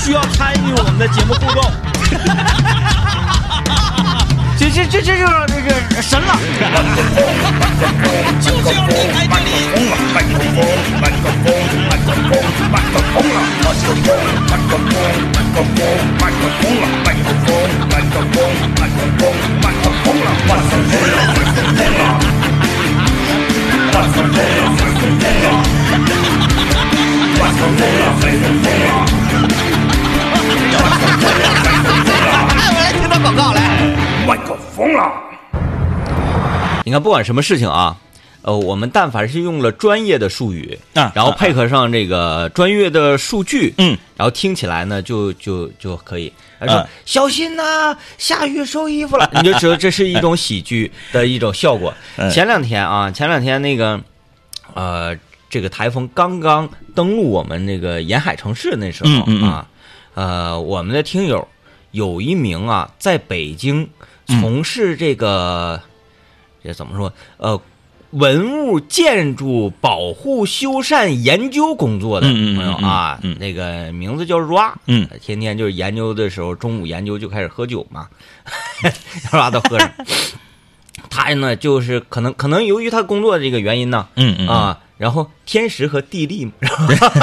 需要参与我们的节目互动。这这这这就是这个神了。就是要离开这里。哎，我来听段广告来。麦克风了。你看，不管什么事情啊，呃，我们但凡是用了专业的术语，啊然后配合上这个专业的数据，嗯，然后听起来呢，就就就可以。他说：“嗯小心呐、下雨收衣服了。”你就知道这是一种喜剧的一种效果。嗯前两天啊，前两天那个，呃，这个台风刚刚登陆我们那个沿海城市那时候、嗯嗯嗯啊，呃，我们的听友有一名啊，在北京从事这个、这怎么说？呃，文物建筑保护修缮研究工作的朋友啊，那个名字叫 Ra，嗯，天天就是研究的时候，中午研究就开始喝酒嘛，Ra 都喝上。他呢，就是可能可能由于他工作的这个原因呢，嗯嗯啊，然后天时和地利嘛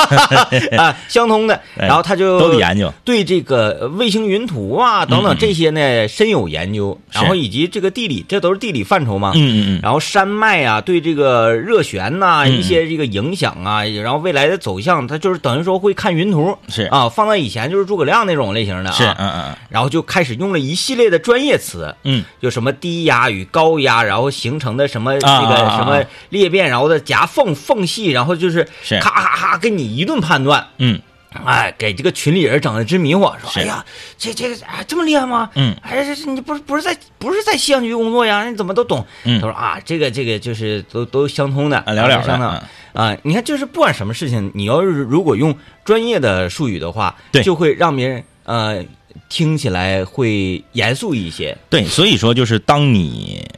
啊相通的，哎然后他就都得研究。对这个呃卫星云图啊等等这些呢深有研究，然后以及这个地理，这都是地理范畴嘛。嗯嗯嗯，然后山脉啊，对这个热旋呐、嗯一些这个影响啊，然后未来的走向，他就是等于说会看云图。是。啊，放在以前就是诸葛亮那种类型的是，啊，嗯嗯。然后就开始用了一系列的专业词，嗯。就什么低压与高压，然后形成的什么这啊个什么裂变，然后的夹缝缝隙，然后就是是咔咔咔跟你一顿判断，嗯哎，给这个群里人整的直迷糊，说哎呀，这这个啊这么厉害吗？嗯哎，这这你不是不是在不是在气象局工作呀？你怎么都懂？嗯他说啊，这个这个就是都都相通的，啊了了的相通嗯啊。你看，就是不管什么事情，你要是如果用专业的术语的话，对就会让别人呃听起来会严肃一些。对，所以说就是当你呃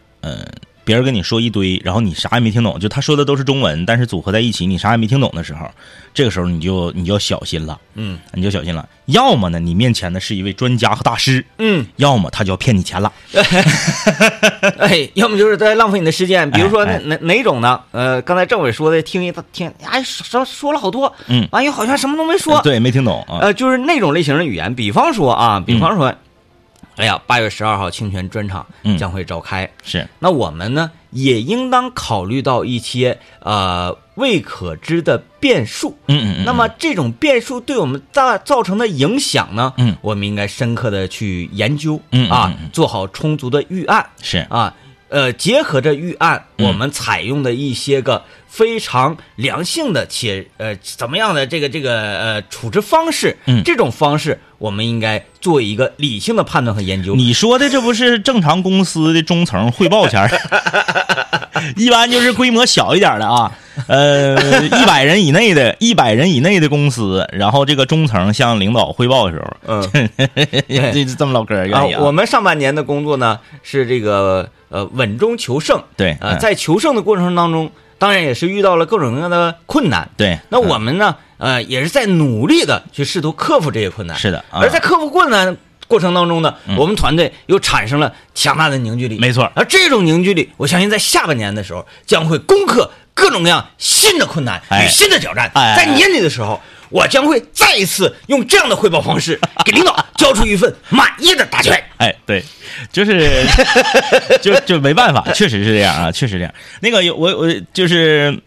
别人跟你说一堆，然后你啥也没听懂，就他说的都是中文，但是组合在一起你啥也没听懂的时候，这个时候你就你就要小心了，嗯你就小心了。要么呢，你面前的是一位专家和大师，嗯，要么他就要骗你钱了。哎，要么就是在浪费你的时间。比如说哪哎哪哪种呢？呃，刚才政委说的，听一听，哎，说说了好多，嗯完又好像什么都没说。对，没听懂啊。呃，就是那种类型的语言，比方说啊，比嗯方说，哎呀，八月十二号清泉专场嗯。将会召开，是，那我们呢也应当考虑到一些呃未可知的变数。嗯嗯嗯。那么这种变数对我们造造成的影响呢，嗯。我们应该深刻的去研究，嗯嗯啊做好充足的预案。是，啊，呃，结合着预案，嗯。我们采用的一些个非常良性的且呃怎么样的这个这个呃处置方式，嗯。这种方式我们应该做一个理性的判断和研究。你说的这不是正常公司的中层汇报前儿，一般就是规模小一点的啊，呃，一百人以内的，一百人以内的公司，然后这个中层向领导汇报的时候，嗯。这这么唠嗑儿啊愿意，啊？我们上半年的工作呢是这个呃稳中求胜，对，呃，嗯在求胜的过程当中，当然也是遇到了各种各样的困难。对，那我们呢，呃，也是在努力的去试图克服这些困难。是的啊而在克服困难过程当中呢，嗯我们团队又产生了强大的凝聚力。没错而这种凝聚力，我相信在下半年的时候将会攻克各种各样新的困难哎与新的挑战。哎在年底的时候，我将会再一次用这样的汇报方式，给领导交出一份满意的答卷。哎，对，就是就就没办法，确实是这样啊，确实这样。那个有我我就是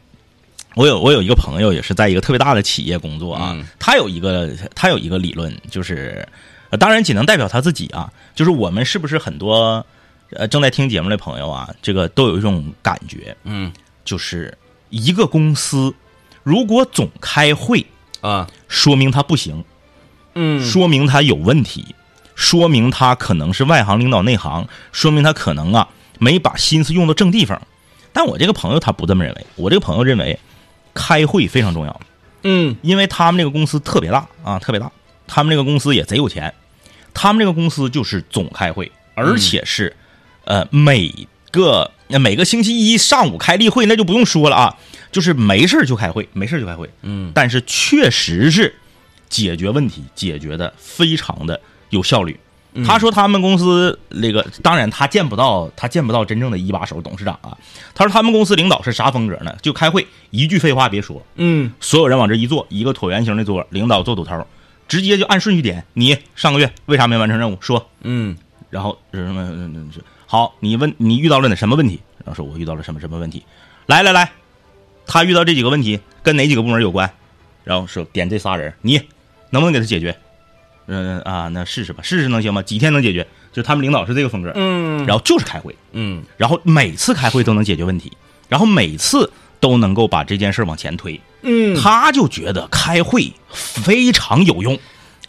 我有我有一个朋友也是在一个特别大的企业工作啊，嗯他有一个他有一个理论，就是呃当然仅能代表他自己啊，就是我们是不是很多呃正在听节目的朋友啊，这个都有一种感觉，嗯就是一个公司如果总开会，啊说明他不行。嗯说明他有问题，说明他可能是外行领导内行，说明他可能啊没把心思用到正地方。但我这个朋友他不这么认为，我这个朋友认为开会非常重要，嗯因为他们这个公司特别大啊，特别大，他们这个公司也贼有钱，他们这个公司就是总开会，而且是、呃每个呃每个星期一上午开例会，那就不用说了啊，就是没事儿就开会，没事儿就开会。嗯但是确实是解决问题解决的非常的有效率。嗯他说他们公司那个，当然他见不到，他见不到真正的一把手董事长啊。他说他们公司领导是啥风格呢？就开会一句废话别说，嗯所有人往这一坐，一个椭圆形的桌，领导坐堵头，直接就按顺序点。你上个月为啥没完成任务？说，嗯然后是什么？好，你问你遇到了哪什么问题？然后说我遇到了什么什么问题？来来来，他遇到这几个问题跟哪几个部门有关？然后说点这仨人，你能不能给他解决？嗯啊，那试试吧，试试能行吗？几天能解决？就他们领导是这个风格，嗯然后就是开会，嗯然后每次开会都能解决问题，然后每次都能够把这件事往前推。嗯他就觉得开会非常有用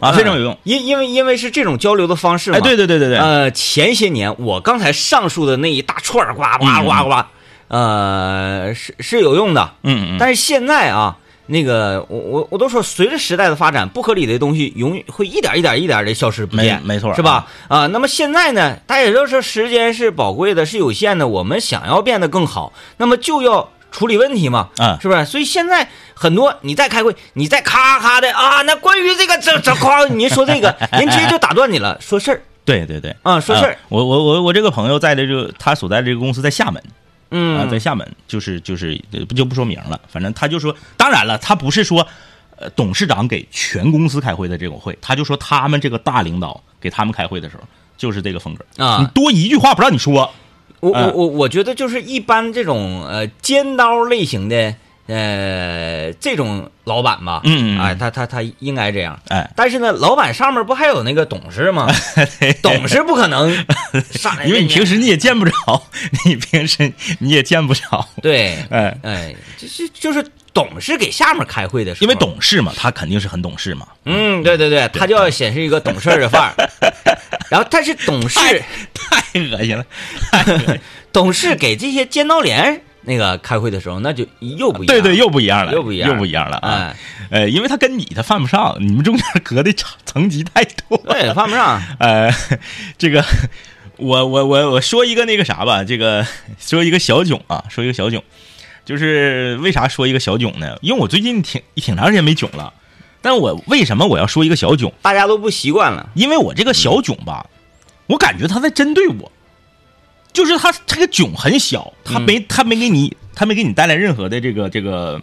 啊，非常有用。因因为因为是这种交流的方式嘛。哎，对对对对对，呃，前些年我刚才上述的那一大串儿呱呱呱呱，呃，是是有用的。嗯嗯但是现在啊，那个我我我都说，随着时代的发展，不合理的东西永远会一点一点一点的消失不见，没没错是吧？啊，那么现在呢，大家也都说时间是宝贵的，是有限的，我们想要变得更好，那么就要处理问题嘛，啊是不是？所以现在很多你在开会，你在咔咔的啊，那关于这个这这夸您说这个，人直接就打断你了，说事儿，对对对。啊说事儿。我我我我这个朋友在的这个他所在的这个公司在厦门。嗯。啊，在厦门，就是就是就不说名了，反正他就说，当然了，他不是说。呃，董事长给全公司开会的这种会，他就说他们这个大领导给他们开会的时候，就是这个风格。啊。你多一句话不让你说，我我嗯。我我觉得就是一般这种呃尖刀类型的呃这种老板吧，嗯哎，他他他应该这样。哎，但是呢，老板上面不还有那个董事吗？董事不可能 上来，因为你平时你也见不着，你平时你也见不着，对，哎，哎，就是就是董事给下面开会的时候，因为董事嘛，他肯定是很懂事嘛，嗯，对对对，他就要显示一个懂事的范儿。然后，但是董事太恶心了，董事给这些尖刀连那个开会的时候，那就又不一样，对对，又不一样了，又不一样又不一样了啊！哎，呃，因为他跟你他犯不上，你们中间隔的层层级太多。对，犯不上。呃，这个我我我我说一个那个啥吧，这个说一个小囧啊，说一个小囧，就是为啥说一个小囧呢？因为我最近挺挺长时间没囧了，但我为什么我要说一个小囧？大家都不习惯了。因为我这个小囧吧，我感觉他在针对我，就是他这个囧很小，他没他没给你他没给你带来任何的这个这个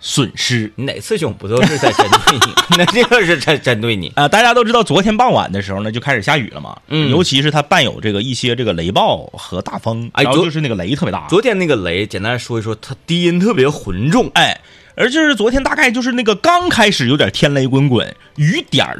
损失。你哪次囧不都是在针对你？那这个是在针对你。啊、大家都知道，昨天傍晚的时候呢，就开始下雨了嘛。嗯尤其是它伴有这个一些这个雷暴和大风，哎然后就是那个雷特别大。昨天那个雷，简单说一说，它低音特别浑重。哎，而就是昨天大概就是那个刚开始有点天雷滚滚，雨点儿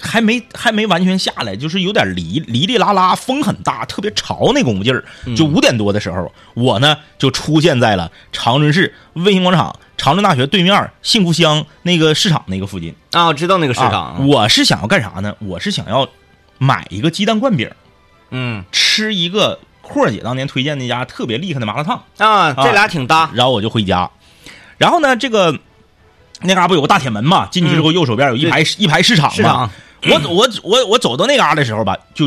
还没还没完全下来，就是有点离离哩啦啦，风很大，特别潮那功夫劲儿。就五点多的时候，我呢就出现在了长春市卫星广场、长春大学对面幸福乡那个市场那个附近。啊，我知道那个市啊场。我是想要干啥呢？我是想要买一个鸡蛋灌饼，嗯吃一个阔儿姐当年推荐那家特别厉害的麻辣烫，啊，这俩挺搭。然后我就回家。然后呢，这个那嘎不有个大铁门嘛？进去之后右手边有一排、一排市场嘛。我我我我走到那嘎的时候吧，就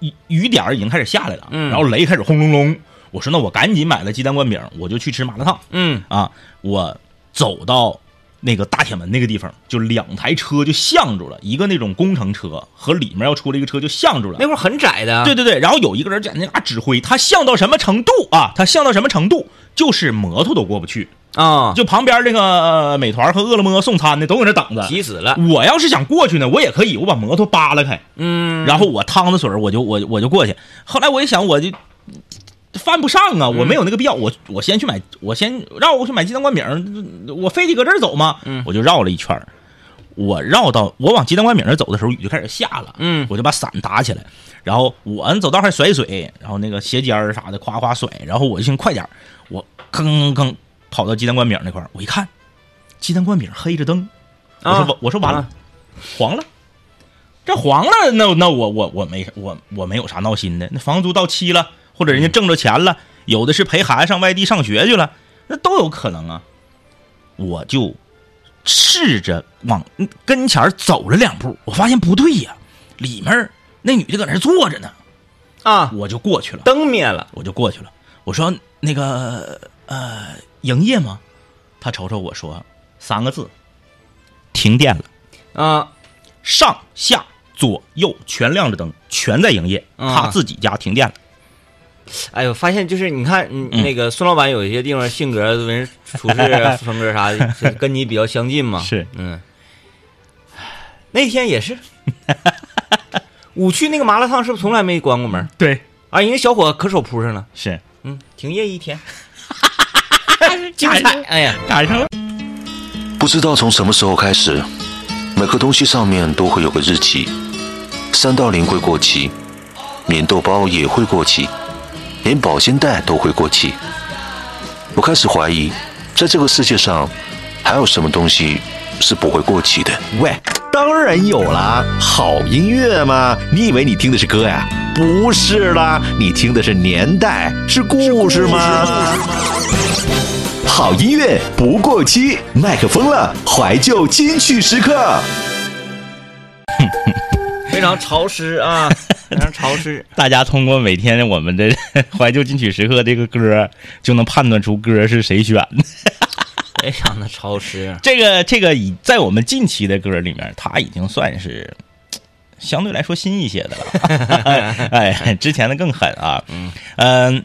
雨雨点儿已经开始下来了，嗯然后雷开始轰隆隆。我说那我赶紧买了鸡蛋灌饼，我就去吃麻辣烫嗯啊！我走到那个大铁门那个地方，就两台车就相住了，一个那种工程车和里面要出来一个车就相住了。那会儿很窄的。对对对，然后有一个人在那嘎指挥，他像到什么程度啊？他像到什么程度？就是摩托都过不去，啊，就旁边这个呃美团和饿了么送餐的都搁那等着。急死了。我要是想过去呢，我也可以，我把摩托扒拉开，嗯，然后我趟着水我就我我就过去。后来我一想，我就犯不上啊，我没有那个必要。我我先去买，我先绕过去买鸡蛋灌饼，我非得搁这儿走吗？嗯我就绕了一圈我绕到我往鸡蛋灌饼那儿走的时候，雨就开始下了。嗯我就把伞打起来，然后我走道还甩水，然后那个鞋尖儿啥的夸夸甩，然后我就寻思快点儿我吭吭吭跑到鸡蛋灌饼那块儿，我一看，鸡蛋灌饼黑着灯，我说、啊我我说完了，啊黄了。这黄了，那那我我我没我我没有啥闹心的，那房租到期了，或者人家挣着钱了，有的是陪孩子上外地上学去了，那都有可能啊。我就试着往跟前走了两步，我发现不对呀，里面那女的搁那坐着呢，啊，我就过去了，灯灭了。我就过去了。我说那个呃，营业吗？他瞅瞅我说三个字，停电了。啊，上下左右全亮着灯，全在营业。啊他自己家停电了，哎呦，发现就是你看，那个孙老板有一些地方性格、为人处事 风格啥的，跟你比较相近嘛。是嗯，那天也是，五区那个麻辣烫是不是从来没关过门？对，啊，人家小伙可手扑上了，是嗯，停业一天，精彩！哎呀，赶上了。不知道从什么时候开始，每个东西上面都会有个日期，三道零会过期，免豆包也会过期，连保鲜袋都会过期。我开始怀疑，在这个世界上，还有什么东西是不会过期的？喂，当然有啦！好音乐嘛，你以为你听的是歌呀？不是啦，你听的是年代，是故事吗？好音乐不过期，麦克风了，怀旧金曲时刻。非常潮湿啊，非常潮湿。大家通过每天我们的怀旧金曲时刻这个歌，就能判断出歌是谁选的。非常的潮湿。这个这个已在我们近期的歌里面，它已经算是相对来说新一些的了。哎，之前的更狠啊。嗯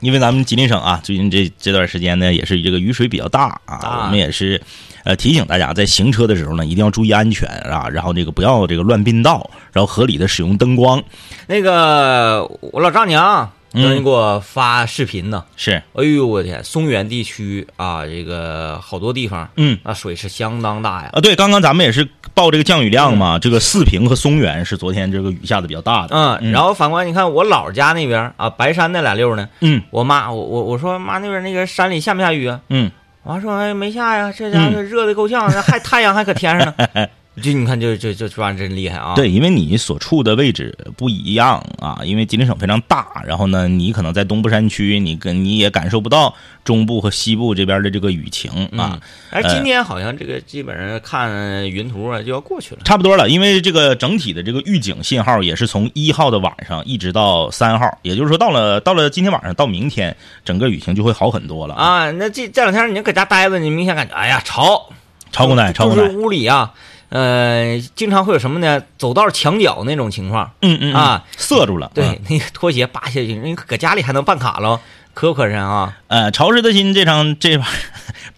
因为咱们吉林省啊，最近这这段时间呢，也是这个雨水比较大啊，大我们也是呃提醒大家在行车的时候呢，一定要注意安全啊，然后这个不要这个乱并道，然后合理的使用灯光。那个我老丈娘嗯昨天给我发视频呢，是，哎呦我天，松原地区啊，这个好多地方，嗯那水是相当大呀。啊，对，刚刚咱们也是报这个降雨量嗯嘛，这个四平和松原是昨天这个雨下的比较大的。嗯，然后反观你看我姥家那边啊，白山那俩溜呢，嗯我妈我我我说妈那边那个山里下没下雨啊？嗯，我妈说哎没下呀，这家伙热的够呛，还太阳还搁天上呢。就你看，就就就这玩意真厉害啊！对，因为你所处的位置不一样啊，因为吉林省非常大，然后呢，你可能在东部山区，你跟你也感受不到中部和西部这边的这个雨情啊嗯，，而今天好像这个基本上看云图啊就要过去了。差不多了。因为这个整体的这个预警信号也是从一号的晚上一直到三号，也就是说到了到了今天晚上到明天，整个雨情就会好很多了。啊，那这这两天你搁家待着，你明显感觉哎呀潮，潮过奶，超过就是奶，屋里啊，呃，经常会有什么呢？走道墙角那种情况。嗯嗯嗯啊，塞住了。对，嗯那个拖鞋扒下去，人搁家里还能办卡喽，可不可人啊？呃，潮湿的心这张这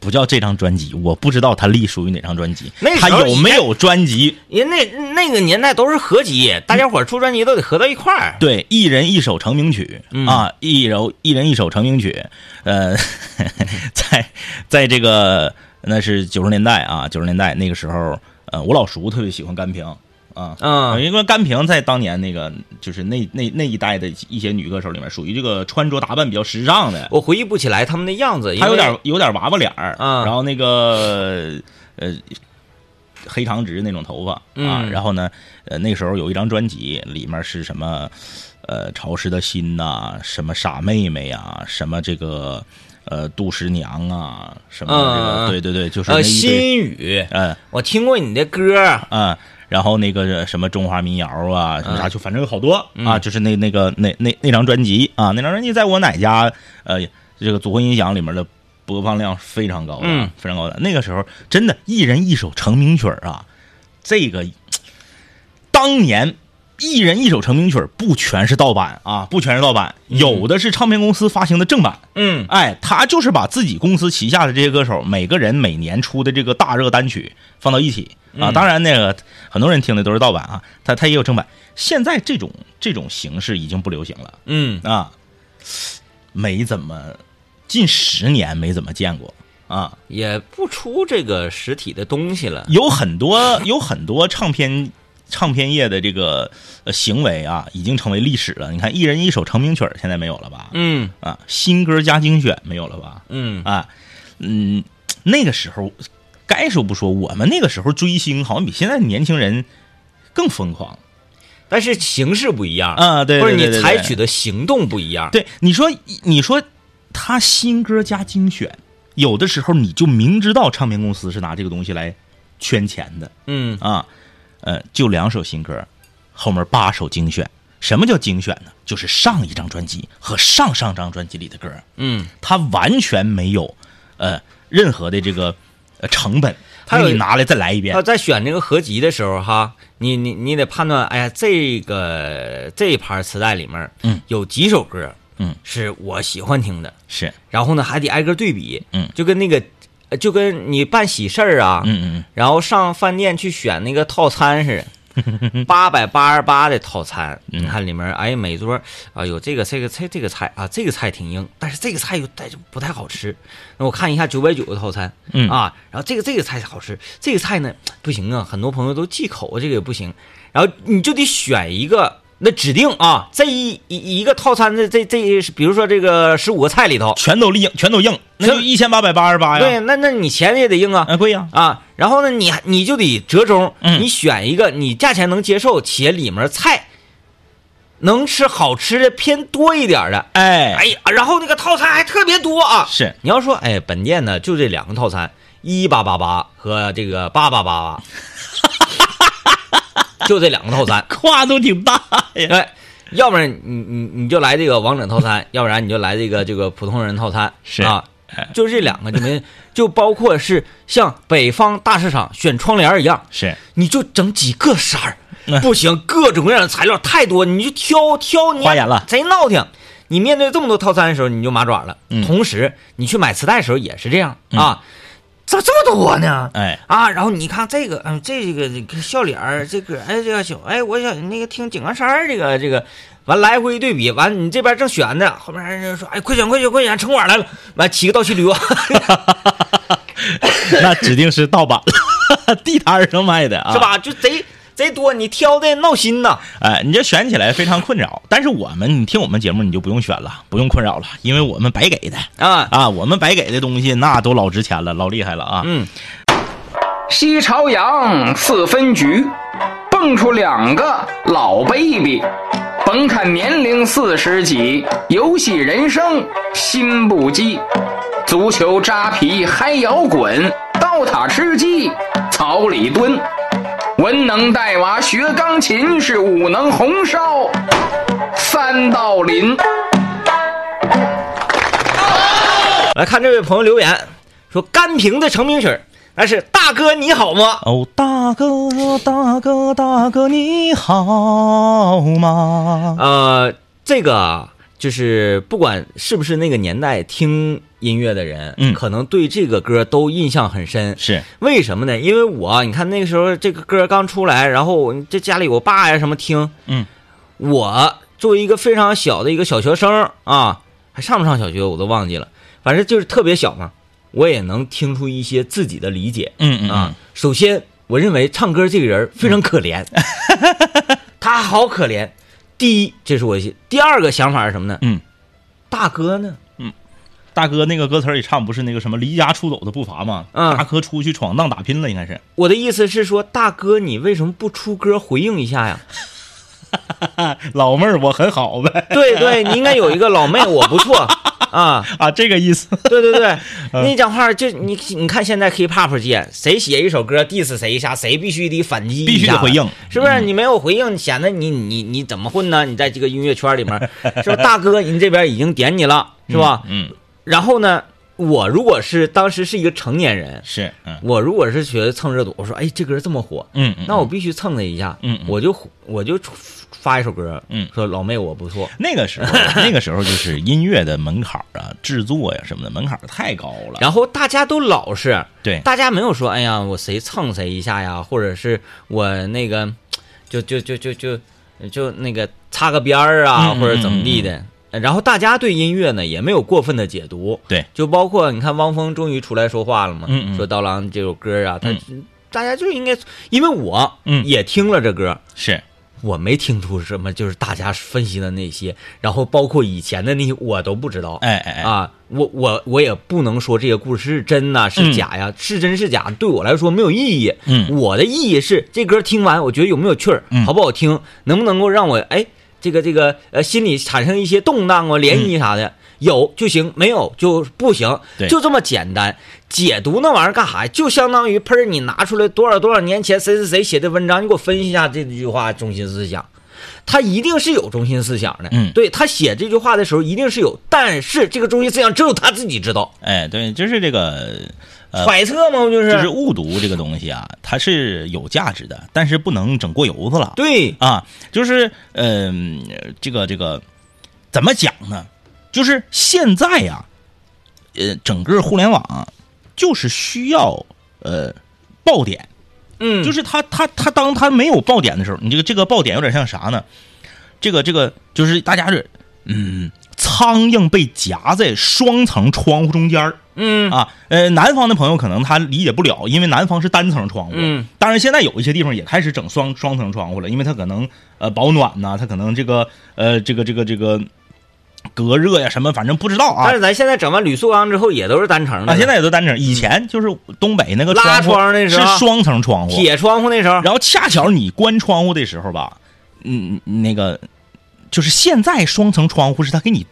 不叫这张专辑，我不知道它隶属于哪张专辑，它有没有专辑？人那那个年代都是合集，大家伙出专辑都得合到一块儿。对，一人一首成名曲、嗯啊，一人一人一首成名曲，呃，在在这个那是九十年代啊，九十年代那个时候，呃，我老叔特别喜欢甘萍啊，嗯因为甘萍在当年那个就是那那那一代的一些女歌手里面，属于这个穿着打扮比较时尚的，我回忆不起来他们的样子，她有点有点娃娃脸儿，嗯然后那个呃黑长直那种头发啊，嗯然后呢，呃那时候有一张专辑，里面是什么呃潮湿的心呐、什么傻妹妹呀、什么这个呃杜十娘啊，什么这个、对对对，就是那呃一堆心语，嗯。我听过你的歌，嗯。然后那个什么中华民谣啊，什么啥，嗯就反正有好多啊，嗯。就是那那个那那那张专辑啊，那张专辑在我奶家呃这个组合音响里面的播放量非常高的，嗯。非常高的。那个时候真的，一人一首成名曲儿啊，这个当年一人一首成名曲儿不全是盗版啊，不全是盗版，有的是唱片公司发行的正版。嗯哎，他就是把自己公司旗下的这些歌手，每个人每年出的这个大热单曲放到一起啊。嗯当然，那个很多人听的都是盗版啊，他他也有正版。现在这种这种形式已经不流行了嗯，啊，没怎么近十年没怎么见过啊。也不出这个实体的东西了。有很多有很多唱片唱片业的这个呃行为啊，已经成为历史了。你看，一人一首成名曲儿现在没有了吧？嗯啊，新歌加精选没有了吧？嗯啊，嗯，那个时候该说不说，我们那个时候追星好像比现在年轻人更疯狂但是形式不一样啊！对，或者你采取的行动不一样。对你说，你说他新歌加精选，有的时候你就明知道唱片公司是拿这个东西来圈钱的嗯啊，呃，就两首新歌，后面八首精选。什么叫精选呢？就是上一张专辑和上上张专辑里的歌，嗯，它完全没有呃任何的这个呃成本，还有给你拿来再来一遍。他。在选这个合集的时候哈，你你你得判断，哎呀，这个这一盘磁带里面，嗯，有几首歌，嗯，是我喜欢听的，是，然后呢还得挨个对比，嗯。就跟那个，呃就跟你办喜事儿啊，嗯嗯然后上饭店去选那个套餐似的。八百八十八的套餐，嗯你看里面，哎，每桌啊有这个这个菜这个菜啊，这个菜挺硬，但是这个菜又但就不太好吃。那我看一下九百九的套餐，嗯啊，然后这个这个菜好吃，这个菜呢不行啊，很多朋友都忌口，这个也不行。然后你就得选一个，那指定啊，这一一一个套餐的这这，比如说这个十五个菜里头，全都硬，全都硬，那就一千八百八十八呀。对，那那你钱也得硬啊，啊，贵呀。啊，然后呢，你你就得折中，嗯。你选一个你价钱能接受，且里面菜能吃好吃的偏多一点的，哎，哎呀，然后那个套餐还特别多啊。是。你要说，哎，本店呢就这两个套餐，一八八八和这个八八八八，就这两个套餐，跨度挺大呀。哎，要不然你你你就来这个王者套餐，要不然你就来这个这个普通人套餐，是啊哎，就这两个你们，就包括是像北方大市场选窗帘一样，是，你就整几个色儿嗯，不行，各种各样的材料太多，你就挑挑，你花眼了贼闹挺。你面对这么多套餐的时候，你就麻爪了。嗯同时，你去买磁带的时候也是这样、啊，咋这么多呢？哎，啊，然后你看这个，嗯，这个这个笑脸儿，这个哎，这个小，哎，我想那个听井冈山这个这个，完来回对比，完你这边正选呢，后面人说，哎，快选快选快选，城管来了，完骑个倒骑驴，那指定是盗版，地摊儿上卖的啊，是？吧？就贼贼多，你挑的闹心呐。哎，你这选起来非常困扰。但是我们，你听我们节目，你就不用选了，不用困扰了，因为我们白给的啊，啊，我们白给的东西那都老值钱了，老厉害了啊。嗯，西朝阳四分局，蹦出两个老 baby，甭看年龄四十几，游戏人生心不羁。足球扎皮嗨摇滚，刀塔吃鸡草里蹲。文能带娃学钢琴，是武能红烧三道林。来看这位朋友留言说，甘平的成名曲儿那是大哥你好吗？哦，大哥，大哥，大哥，你好吗？呃，这个啊就是不管是不是那个年代听音乐的人，嗯可能对这个歌都印象很深。是，为什么呢？因为我你看那个时候这个歌刚出来，然后我这家里我爸呀什么听，嗯，我作为一个非常小的一个小学生啊，还上不上小学我都忘记了，反正就是特别小嘛，我也能听出一些自己的理解。嗯嗯啊，首先我认为唱歌这个人非常可怜，他好可怜。第一，这是我的第二个想法是什么呢？嗯，大哥呢？大哥那个歌词里唱不是那个什么离家出走的步伐吗？嗯大哥出去闯荡打拼了，应该是。我的意思是说，大哥，你为什么不出歌回应一下呀？老妹儿，我很好呗。对对，你应该有一个老妹，我不错啊。啊，这个意思。对对对，你讲话就你你看现在 hiphop 界，谁写一首歌 diss 谁一下，谁必须得反击必须得回应是不是？你没有回应，显得你你你怎么混呢？你在这个音乐圈里面，是吧？大哥，您这边已经点你了，是吧？嗯，然后呢，我如果是当时是一个成年人，是，嗯。我如果是觉得蹭热度，我说哎，这歌这么火，嗯嗯，那我必须蹭他一下，嗯嗯。我就我就发一首歌，嗯。说老妹我不错，那个时候，那个时候就是音乐的门槛啊，制作呀什么的门槛太高了。然后大家都老实，对，大家没有说哎呀我谁蹭谁一下呀，或者是我那个就就就就就就那个擦个边儿啊，或者怎么地的。然后大家对音乐呢也没有过分的解读，对，就包括你看汪峰终于出来说话了嘛，嗯嗯说刀郎这首歌啊，他、嗯大家就应该，因为我嗯也听了这歌，是，我没听出什么，就是大家分析的那些，然后包括以前的那些我都不知道。哎哎哎，啊，我我我也不能说这些故事是真呐、是假呀，是真是假，对我来说没有意义。嗯我的意义是这歌听完，我觉得有没有趣儿，嗯好不好听，能不能够让我哎这个这个呃心里产生一些动荡啊、涟漪啥的，有就行，没有就不行就这么简单。解读那玩意儿干啥呀？就相当于喷儿，你拿出来多少多少年前谁谁谁写的文章，你给我分析一下这句话中心思想。他一定是有中心思想的。嗯对他写这句话的时候一定是有，但是这个中心思想只有他自己知道，哎，对，就是这个，呃揣测嘛，不就是？就是误读这个东西啊，它是有价值的，但是不能整过油子了。对，啊，就是嗯、这个这个怎么讲呢？就是现在呀、呃，整个互联网啊就是需要呃爆点，嗯，就是他他他当他没有爆点的时候，你这个这个爆点有点像啥呢？这个这个就是大家是嗯，苍蝇被夹在双层窗户中间儿嗯啊，呃，南方的朋友可能他理解不了，因为南方是单层窗户。嗯，当然现在有一些地方也开始整双双层窗户了，因为它可能呃保暖呐、它可能这个呃这个这个这个隔热呀什么，反正不知道啊。但。是咱现在整完铝塑钢之后也都是单层的，啊，现在也都单层，以前就是东北那个拉窗那时候。是双层窗户，铁窗户那时候，然后恰巧你关窗户的时候吧，嗯，那个就是现在双层窗户是它给你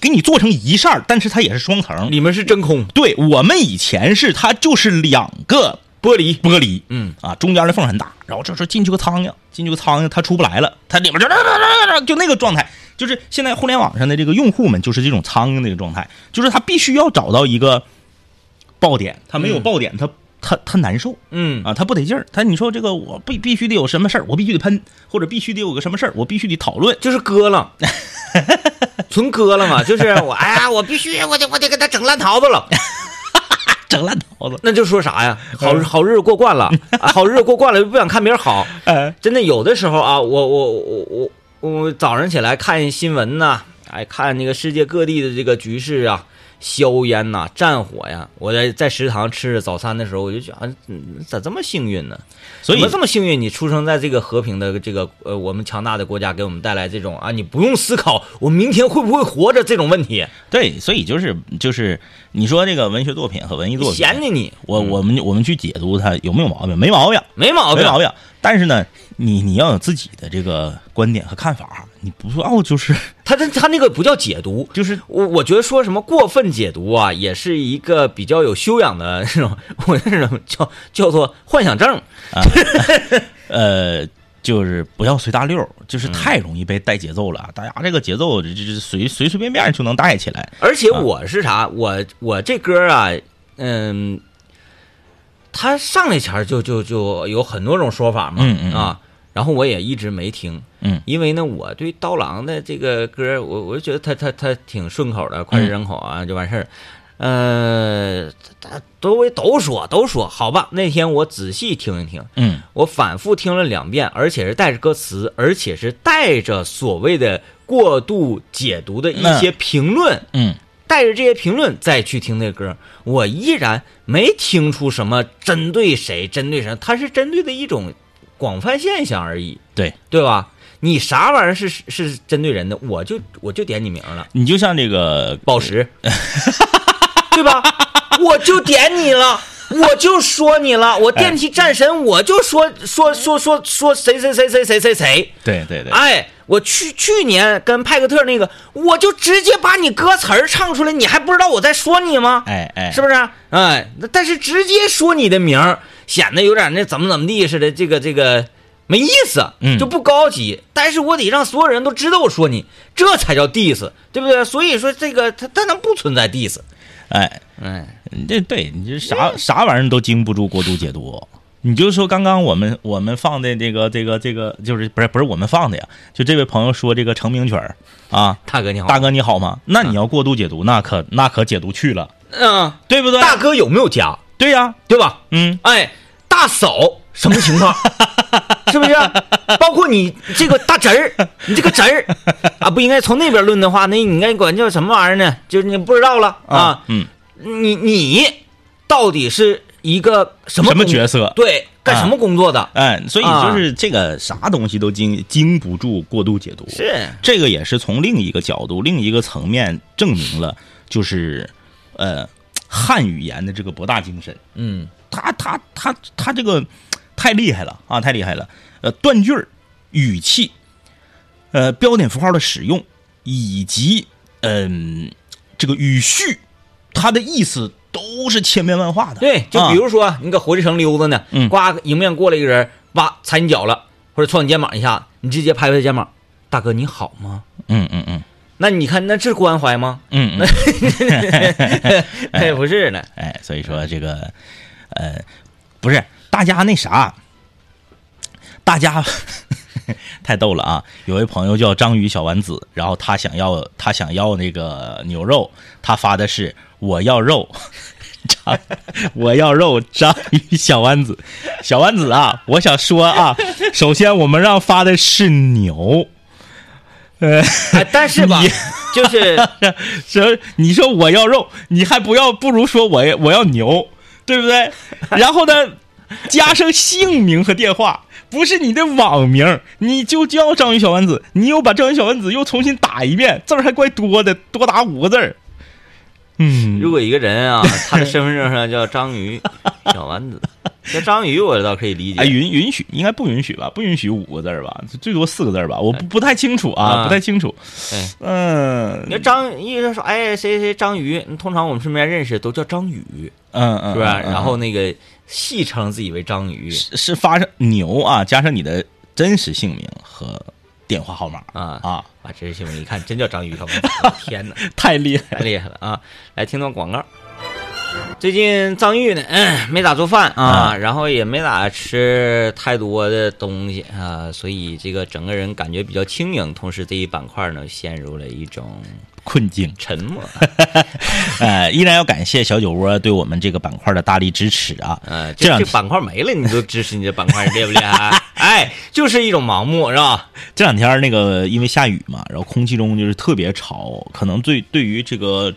给你做成一扇儿，但是它也是双层。里面是真空。对我们以前是它就是两个玻璃，玻璃，嗯。啊，中间的缝很大，然后这时候进去个苍蝇，进去个苍蝇，它出不来了，它里面就 就那个状态，就是现在互联网上的这个用户们就是这种苍蝇的一个状态，就是他必须要找到一个爆点，他没有爆点，他他他难受嗯啊，他不得劲儿，他你说这个我必必须得有什么事儿，我必须得喷，或者必须得有个什么事儿，我必须得讨论，就是割了，纯割了嘛，就是我哎呀，我必须我得我得给他整烂桃子了，整烂桃子，那就说啥呀？好好日子过惯了，啊好日子过惯了，又不想看别人好。哎，真的有的时候啊，我我我我我早上起来看新闻呐、哎，看那个世界各地的这个局势啊，硝烟呐、战火呀。我在在食堂吃早餐的时候，我就觉得，嗯咋这么幸运呢？所以怎么这么幸运？你出生在这个和平的这个呃我们强大的国家，给我们带来这种啊，你不用思考我明天会不会活着这种问题，对，所以就是就是你说这个文学作品和文艺作品，闲的你我我们我们去解读它有没有毛病？没毛病。没毛病，没毛病。但是呢，你你要有自己的这个观点和看法，你不要就是 他他他那个不叫解读，就是我我觉得说什么过分解读啊，也是一个比较有修养的那种，我那种叫叫做幻想症啊。呃，就是不要随大溜儿，就是太容易被带节奏了。大家这个节奏这这这随随随便便就能带起来。而且我是啥，我我这歌啊，嗯，他上来前就就就有很多种说法嘛，嗯嗯嗯。啊，然后我也一直没听，嗯。因为呢，我对刀郎的这个歌，我我就觉得他他他挺顺口的，脍炙人口啊，就完事儿。呃，周围都说都说好吧。那天我仔细听一听，嗯。我反复听了两遍，而且是带着歌词，而且是带着所谓的过度解读的一些评论，嗯，带着这些评论再去听那歌，我依然没听出什么针对谁、针对谁，它是针对的一种广泛现象而已，对对吧？你啥玩意儿是是是针对人的，我就我就点你名了，你就像这个宝石，对吧？我就点你了。我就说你了，我电梯战神，我就说说说说说谁谁谁谁谁谁谁，对对对，哎，我去去年跟派克特那个，我就直接把你歌词儿唱出来，你还不知道我在说你吗？哎哎，是不是？哎，但是直接说你的名儿，显得有点那怎么怎么地似的，这个这个没意思，嗯就不高级。但是我得让所有人都知道我说你，这才叫 diss，对不对？所以说这个它它能不存在 diss？哎，哎，你这对你这啥啥玩意儿都经不住过度解读。你就说刚刚我们我们放的这个这个这个，就是不是不是我们放的呀？就这位朋友说这个成名曲儿啊，大哥你好，大哥你好吗？那你要过度解读，那可那可解读去了，嗯，对不对？大哥有没有家？对呀，对吧？嗯，哎，大嫂什么情况？是不是？包括你这个大侄儿，你这个侄儿啊，不应该从那边论的话，那你应该管叫什么玩意儿呢？就是你不知道了啊。嗯，你你到底是一个什么什么角色对，干什么工作的？哎，所以啊就是这个啥东西都经经不住过度解读，是，这个也是从另一个角度、另一个层面证明了，就是呃汉语言的这个博大精深。嗯他他他他这个太厉害了啊，太厉害了！呃，断句儿、语气、呃标点符号的使用，以及嗯、这个语序，它的意思都是千变万化的。对，就啊比如说你搁火车城溜达呢，嗯呱迎面过来一个人，哇踩你脚了，或者撞你肩膀一下，你直接拍拍他肩膀，大哥你好吗？嗯嗯嗯那你看那是关怀吗？嗯嗯，哎，不是呢，哎，所以说这个呃，不是大家那啥，大家 太逗了啊！有位朋友叫章鱼小丸子，然后他想要他想要那个牛肉，他发的是我要肉。章，我要肉，章鱼小丸子，小丸子啊！我想说啊，首先我们让发的是牛，呃，哎，但是吧，就是 说你说我要肉，你还不要，不如说我要我要牛，对不对？然后呢，加上姓名和电话，不是你的网名，你就叫章鱼小丸子，你又把章鱼小丸子又重新打一遍，字儿还怪多的，多打五个字儿。嗯，如果一个人啊，他的身份证上叫章鱼 小丸子，叫章鱼我倒可以理解。哎，允允许应该不允许吧？不允许五个字儿吧？最多四个字儿吧？我不不太清楚啊，啊不太清楚。哎嗯你说章，一个人说，哎，谁谁章鱼，通常我们身边认识都叫章鱼，嗯嗯，是不是？嗯嗯然后那个戏称自己为章鱼是是发上牛啊，加上你的真实姓名和电话号码啊啊，啊，真实姓名一看真叫章鱼小丸子，我天哪！太厉害太厉害了啊！来听段广告。最近张玉呢，嗯，没咋做饭啊，然后也没咋吃太多的东西啊，所以这个整个人感觉比较轻盈。同时，这一板块呢，陷入了一种困境。沉默。呃，依然要感谢小酒窝对我们这个板块的大力支持啊。呃，这两天这这板块没了，你都支持你这板块，厉不厉害？哎，就是一种盲目，是吧？这两天那个因为下雨嘛，然后空气中就是特别潮，可能对对于这个。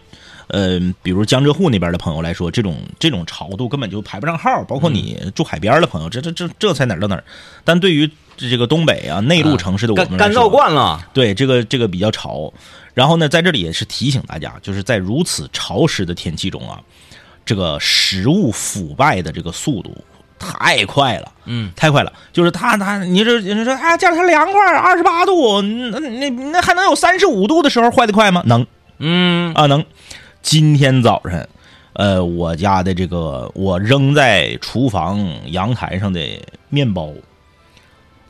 呃，比如江浙沪那边的朋友来说，这种这种潮度根本就排不上号，包括你住海边的朋友，这这这这才哪儿到哪儿。但对于这个东北啊内陆城市的我们干干燥惯了，对，这个这个比较潮。然后呢，在这里也是提醒大家，就是在如此潮湿的天气中啊，这个食物腐败的这个速度太快了，嗯，太快了。就是他他，你这你说啊，家里它凉快，二十八度，那那那还能有三十五度的时候坏的快吗？能嗯啊，能。今天早晨，呃，我家的这个我扔在厨房阳台上的面包，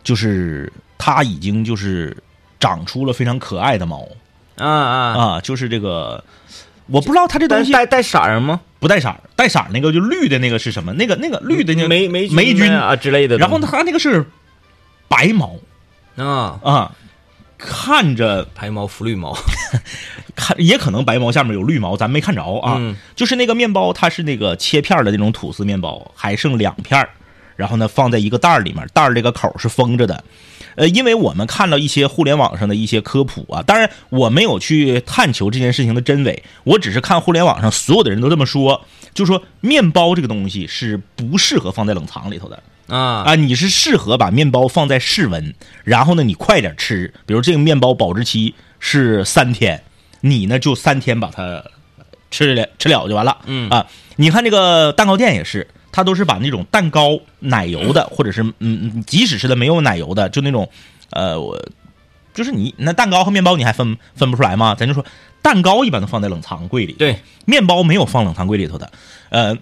就是它已经就是长出了非常可爱的毛啊啊，啊，就是这个，我不知道它这东西带带色儿吗？不带色儿，带色儿那个就绿的那个是什么？那个那个绿的那个霉霉霉菌啊之类的。然后它那个是白毛啊，啊，看着白毛浮绿毛，看也可能白毛下面有绿毛，咱没看着啊。嗯就是那个面包，它是那个切片儿的那种吐司面包，还剩两片儿，然后呢放在一个袋儿里面，袋儿这个口儿是封着的。呃，因为我们看到一些互联网上的一些科普啊，当然我没有去探求这件事情的真伪，我只是看互联网上所有的人都这么说，就说面包这个东西是不适合放在冷藏里头的。啊啊，你是适合把面包放在室温，然后呢，你快点吃。比如这个面包保质期是三天，你呢就三天把它吃了吃了就完了。嗯啊，你看这个蛋糕店也是，它都是把那种蛋糕奶油的，或者是嗯嗯，即使是它没有奶油的，就那种呃，我就是你那蛋糕和面包你还分分不出来吗？咱就说蛋糕一般都放在冷藏柜里，对，面包没有放冷藏柜里头的，呃。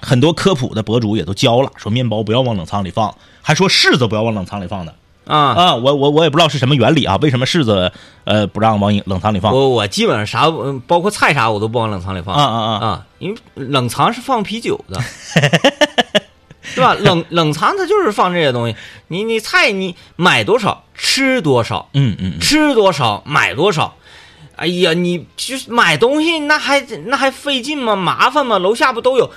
很多科普的博主也都教了，说面包不要往冷藏里放，还说柿子不要往冷藏里放的啊，啊。我我我也不知道是什么原理啊，为什么柿子呃不让往冷藏里放？我我基本上啥，嗯包括菜啥我都不往冷藏里放啊啊啊啊，因为冷藏是放啤酒的，对吧？冷冷藏它就是放这些东西，你你菜你买多少吃多少，嗯嗯嗯，吃多少买多少。哎呀，你就是买东西那还那还费劲吗？麻烦吗？楼下不都有？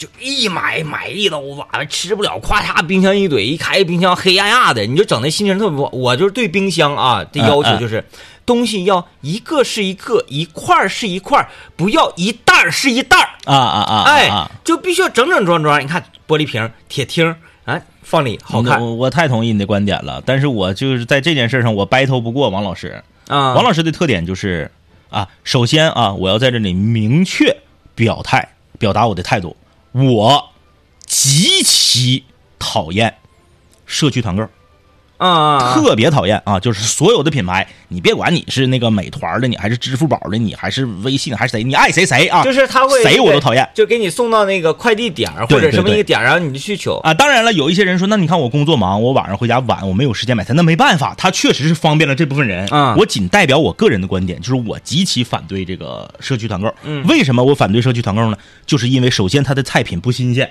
就一买买一兜子，完了吃不了，咵嚓冰箱一怼，一开冰箱黑压压的，你就整的心情特别不好。我就是对冰箱啊的要求就是，东西要一个是一个，一块儿是一块儿，不要一袋儿是一袋儿。啊啊啊！哎啊，就必须要整整装装。你看玻璃瓶、铁听哎，放里好看我我太同意你的观点了，但是我就是在这件事上我 battle 不过王老师。啊。王老师的特点就是啊，首先啊，我要在这里明确表态，表达我的态度。我极其讨厌社区团购。啊，特别讨厌啊！就是所有的品牌，你别管你是那个美团的，你还是支付宝的，你还是微信还是谁，你爱谁谁啊！就是他会谁我都讨厌就给你送到那个快递点儿或者什么一个点儿，然后你就去取。啊，当然了，有一些人说，那你看我工作忙，我晚上回家晚，我没有时间买菜，那没办法，他确实是方便了这部分人。啊我仅代表我个人的观点，就是我极其反对这个社区团购。嗯为什么我反对社区团购呢？就是因为首先它的菜品不新鲜，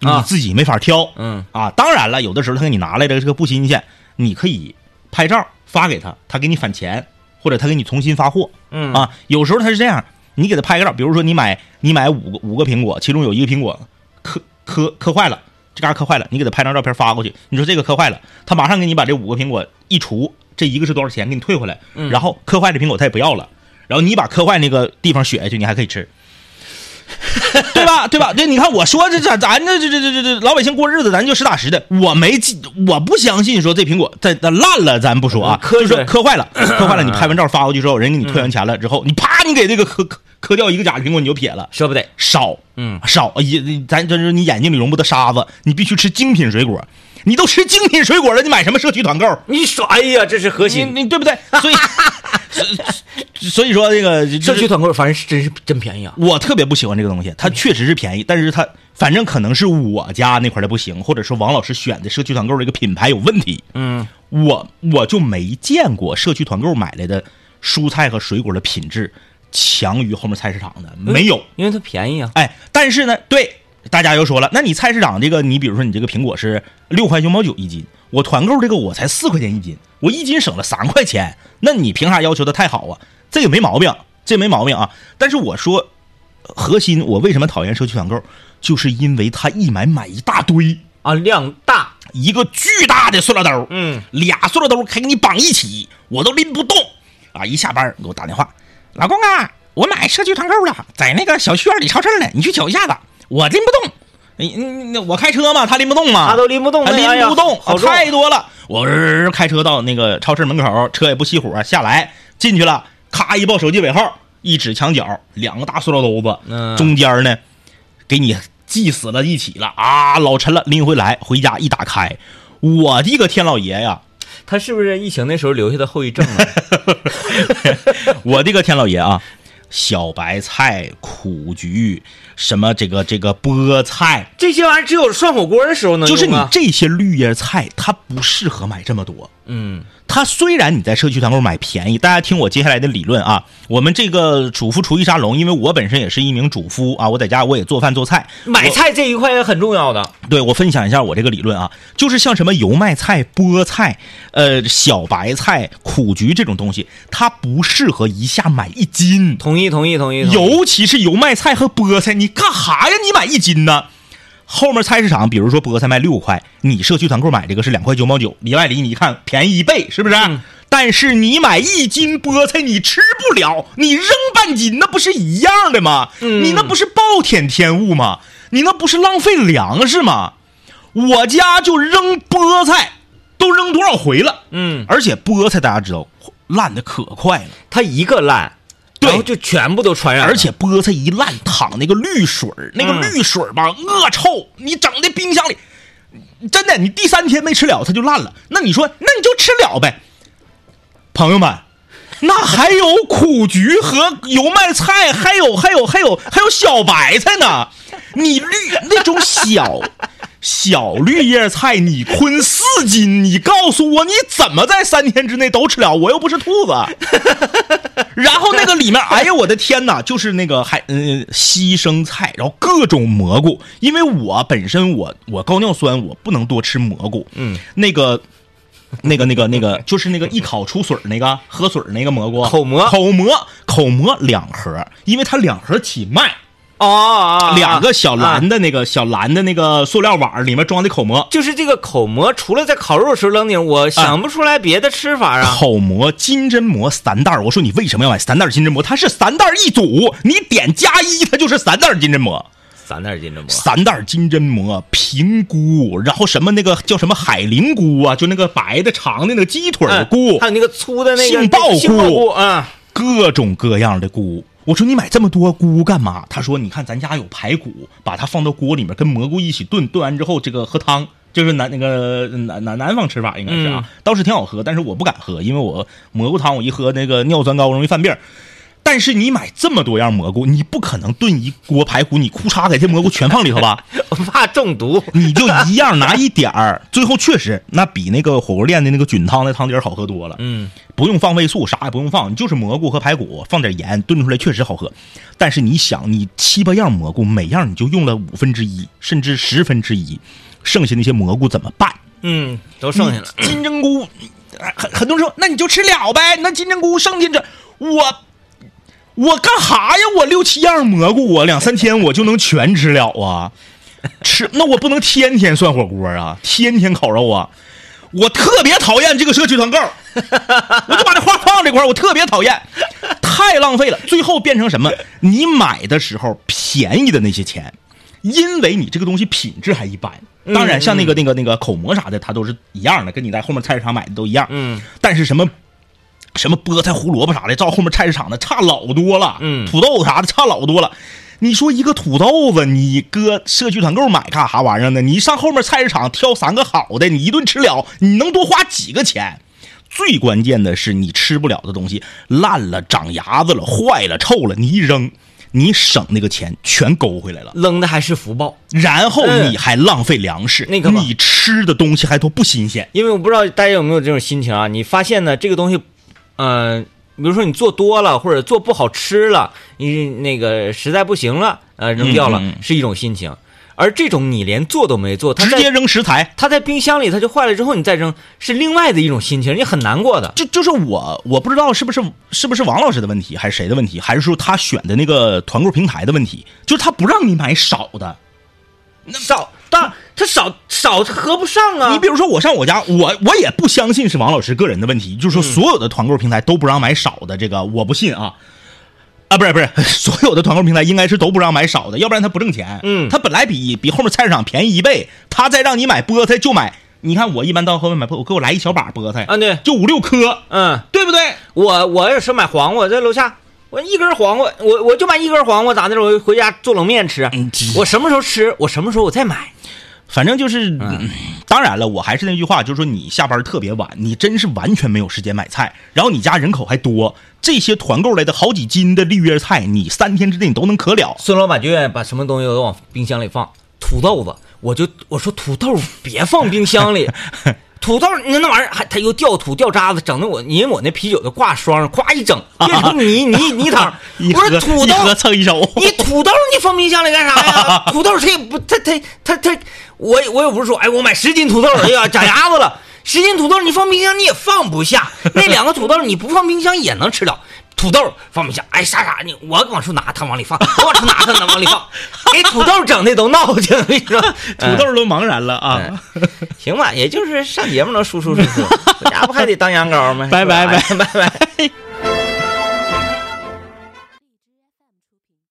你啊自己没法挑。嗯啊，当然了，有的时候他给你拿来的这个不新鲜，你可以拍照发给他，他给你返钱，或者他给你重新发货。嗯啊，有时候他是这样，你给他拍个照，比如说你买你买五个五个苹果，其中有一个苹果磕磕磕坏了，这嘎磕坏了，你给他拍张照片发过去，你说这个磕坏了，他马上给你把这五个苹果一除，这一个是多少钱，给你退回来，嗯然后磕坏的苹果他也不要了，然后你把磕坏那个地方削下去，你还可以吃。对吧？对吧？对，你看我说这这咱这这这这这这老百姓过日子，咱就实打实的。我没记，我不相信说这苹果它它烂了，咱不说啊，嗯磕就是说磕坏了，磕坏了，你拍完照发过去之后，人给你退完钱了之后，你啪，你给这个磕磕磕掉一个假的苹果，你就撇了，舍不得，少，嗯少，也咱就是你眼睛里容不得沙子，你必须吃精品水果。你都吃精品水果了，你买什么社区团购？你说，哎呀，这是核你心。你对不对？所以，所所以说这个就是社区团购反正是真是真便宜啊。我特别不喜欢这个东西，它确实是便宜，但是它反正可能是我家那块的不行，或者说王老师选的社区团购这个品牌有问题。嗯，我我就没见过社区团购买来的蔬菜和水果的品质强于后面菜市场的，没有。因为它便宜啊。哎，但是呢，对大家又说了，那你菜市场这个，你比如说你这个苹果是六块九毛九一斤，我团购这个我才四块钱一斤，我一斤省了三块钱，那你凭啥要求的太好啊？这个没毛病，这没毛病啊。但是我说，核心我为什么讨厌社区团购，就是因为他一买买一大堆，啊，量大。一个巨大的塑料兜，嗯，俩塑料兜还给你绑一起，我都拎不动啊！一下班给我打电话，老公啊，我买社区团购了，在那个小区院里超市呢，你去取一下子，我拎不动。你你你我开车嘛，他拎不动嘛，他都拎不动他拎不动，太多了。我儿开车到那个超市门口，车也不熄火，下来进去了，咔一报手机尾号，一指墙角，两个大塑料兜子，嗯中间呢给你系死了一起了啊，老沉了，拎回来回家一打开，我的个天老爷呀！他是不是疫情那时候留下的后遗症啊？我的个天老爷啊！小白菜、苦菊，什么这个这个菠菜，这些玩意儿只有涮火锅的时候能用就是你啊这些绿叶菜，它不适合买这么多。嗯它虽然你在社区团购买便宜，大家听我接下来的理论啊。我们这个主妇厨艺沙龙，因为我本身也是一名主夫啊，我在家我也做饭做菜，买菜这一块也很重要的。对我分享一下我这个理论啊，就是像什么油麦菜、菠菜、呃小白菜、苦菊这种东西，它不适合一下买一斤。同意同意同意。同意尤其是油麦菜和菠菜，你干哈呀？你买一斤呢？后面菜市场，比如说菠菜卖六块，你社区团购买这个是两块九毛九，里外里你一看便宜一倍，是不是？但是你买一斤菠菜你吃不了，你扔半斤那不是一样的吗？你那不是暴殄天物吗？你那不是浪费粮食吗？我家就扔菠菜，都扔多少回了？嗯，而且菠菜大家知道烂的可快了。它一个烂，对然后就全部都传染了。而且菠菜一烂，淌那个绿水儿那个嗯绿水儿吧，恶臭，你整的冰箱里，真的，你第三天没吃了，它就烂了。那你说，那你就吃了呗，朋友们。那还有苦菊和油麦菜，还有还有还有还有小白菜呢。你绿那种小小绿叶菜，你吞四斤，你告诉我你怎么在三天之内都吃了？我又不是兔子。然后那个里面，哎呀，我的天哪，就是那个还嗯西生菜，然后各种蘑菇。因为我本身我我高尿酸，我不能多吃蘑菇。嗯，那个。那个、那个、那个，就是那个一烤出水儿那个喝水儿那个蘑菇，口蘑口蘑，口蘑两盒，因为它两盒起卖，哦哦哦，两个小蓝的。那个小蓝的那个塑料碗儿里面装的口蘑，就是这个口蘑，除了在烤肉时候扔顶，我想不出来别的吃法啊。口蘑、金针蘑三袋儿。我说你为什么要买三袋儿金针蘑？它是三袋儿一组，你点加一，它就是三袋儿金针蘑。三袋金针蘑，三袋儿金针蘑、平菇，然后什么那个叫什么海灵菇啊，就那个白的长的那个鸡腿儿菇，还有那个粗的那个杏鲍菇菇啊。各种各样的菇。我说你买这么多菇干嘛？他说你看咱家有排骨，把它放到锅里面跟蘑菇一起炖，炖完之后这个喝汤就是南那个南南南方吃法应该是啊，倒是挺好喝，但是我不敢喝，因为我蘑菇汤我一喝那个尿酸高，容易犯病。但是你买这么多样蘑菇，你不可能炖一锅排骨，你裤嚓给这蘑菇全放里头吧？我 怕中毒。你就一样拿一点儿，最后确实那比那个火锅店的那个菌汤的汤底儿好喝多了。嗯，不用放味素，啥也不用放，你就是蘑菇和排骨，放点盐炖出来确实好喝。但是你想，你七八样蘑菇，每样你就用了五分之一，甚至十分之一，剩下那些蘑菇怎么办？嗯，都剩下了。金针菇，很很多人说，那你就吃了呗。那金针菇剩下这，我我干哈呀？我六七样蘑菇，我两三天我就能全吃了啊？吃那我不能天天涮火锅啊，天天烤肉啊。我特别讨厌这个社区团购，我就把这话放这块，我特别讨厌，太浪费了。最后变成什么？你买的时候便宜的那些钱，因为你这个东西品质还一般。当然，像那个那个那个口蘑啥的，它都是一样的，跟你在后面菜市场买的都一样。嗯，但是什么什么菠菜、胡萝卜啥的，照后面菜市场的差老多了。嗯土豆啥的差老多了。你说一个土豆子，你搁社区团购买干啥玩意儿呢？你上后面菜市场挑三个好的，你一顿吃了，你能多花几个钱？最关键的是，你吃不了的东西烂了、长牙子了、坏了、臭了，你一扔，你省那个钱全勾回来了。扔的还是福报。然后嗯你还浪费粮食，那个你吃的东西还都不新鲜。因为我不知道大家有没有这种心情啊？你发现呢，这个东西，呃，比如说你做多了，或者做不好吃了，你那个实在不行了，呃，扔掉了，嗯嗯是一种心情。而这种你连做都没做，它直接扔食材，它在冰箱里它就坏了之后，你再扔，是另外的一种心情，你很难过的。就就是我我不知道是不是是不是王老师的问题，还是谁的问题，还是说他选的那个团购平台的问题，就是他不让你买少的。那少，当它少少合不上啊。你比如说我上我家，我我也不相信是王老师个人的问题，就是说所有的团购平台都不让买少的，这个我不信啊。啊，不是不是，所有的团购平台应该是都不让买少的，要不然他不挣钱。嗯他本来比比后面菜市场便宜一倍，他再让你买菠菜就买。你看我一般到后面买菠，我给我来一小把菠菜啊对就五六颗，嗯，对不对？我我也是买黄瓜，在楼下，我一根黄瓜，我我就买一根黄瓜，咋的？我回家做冷面吃。嗯我什么时候吃，我什么时候我再买。反正就是，嗯当然了，我还是那句话，就是说你下班特别晚，你真是完全没有时间买菜，然后你家人口还多，这些团购来的好几斤的绿叶菜，你三天之内你都能可了。孙老板就愿意把什么东西都往冰箱里放，土豆子，我就我说土豆别放冰箱里，土豆你那玩意儿还它又掉土掉渣子，整的我因为我那啤酒的挂霜上，咵一整变成泥 泥泥汤。一我说土豆一蹭一手，你土豆你放冰箱里干啥呀？土豆它也不，它它它它，我我也不是说，哎，我买十斤土豆，哎呀长牙子了，十斤土豆你放冰箱你也放不下，那两个土豆你不放冰箱也能吃了。土豆放不下，哎啥啥你我往出拿他往里放，我往出拿它往里放，给土豆整的都闹挺，我跟你说，土豆都茫然了啊！嗯行吧，也就是上节目能舒舒服服，这家不还得当羊羔吗？拜拜拜拜拜。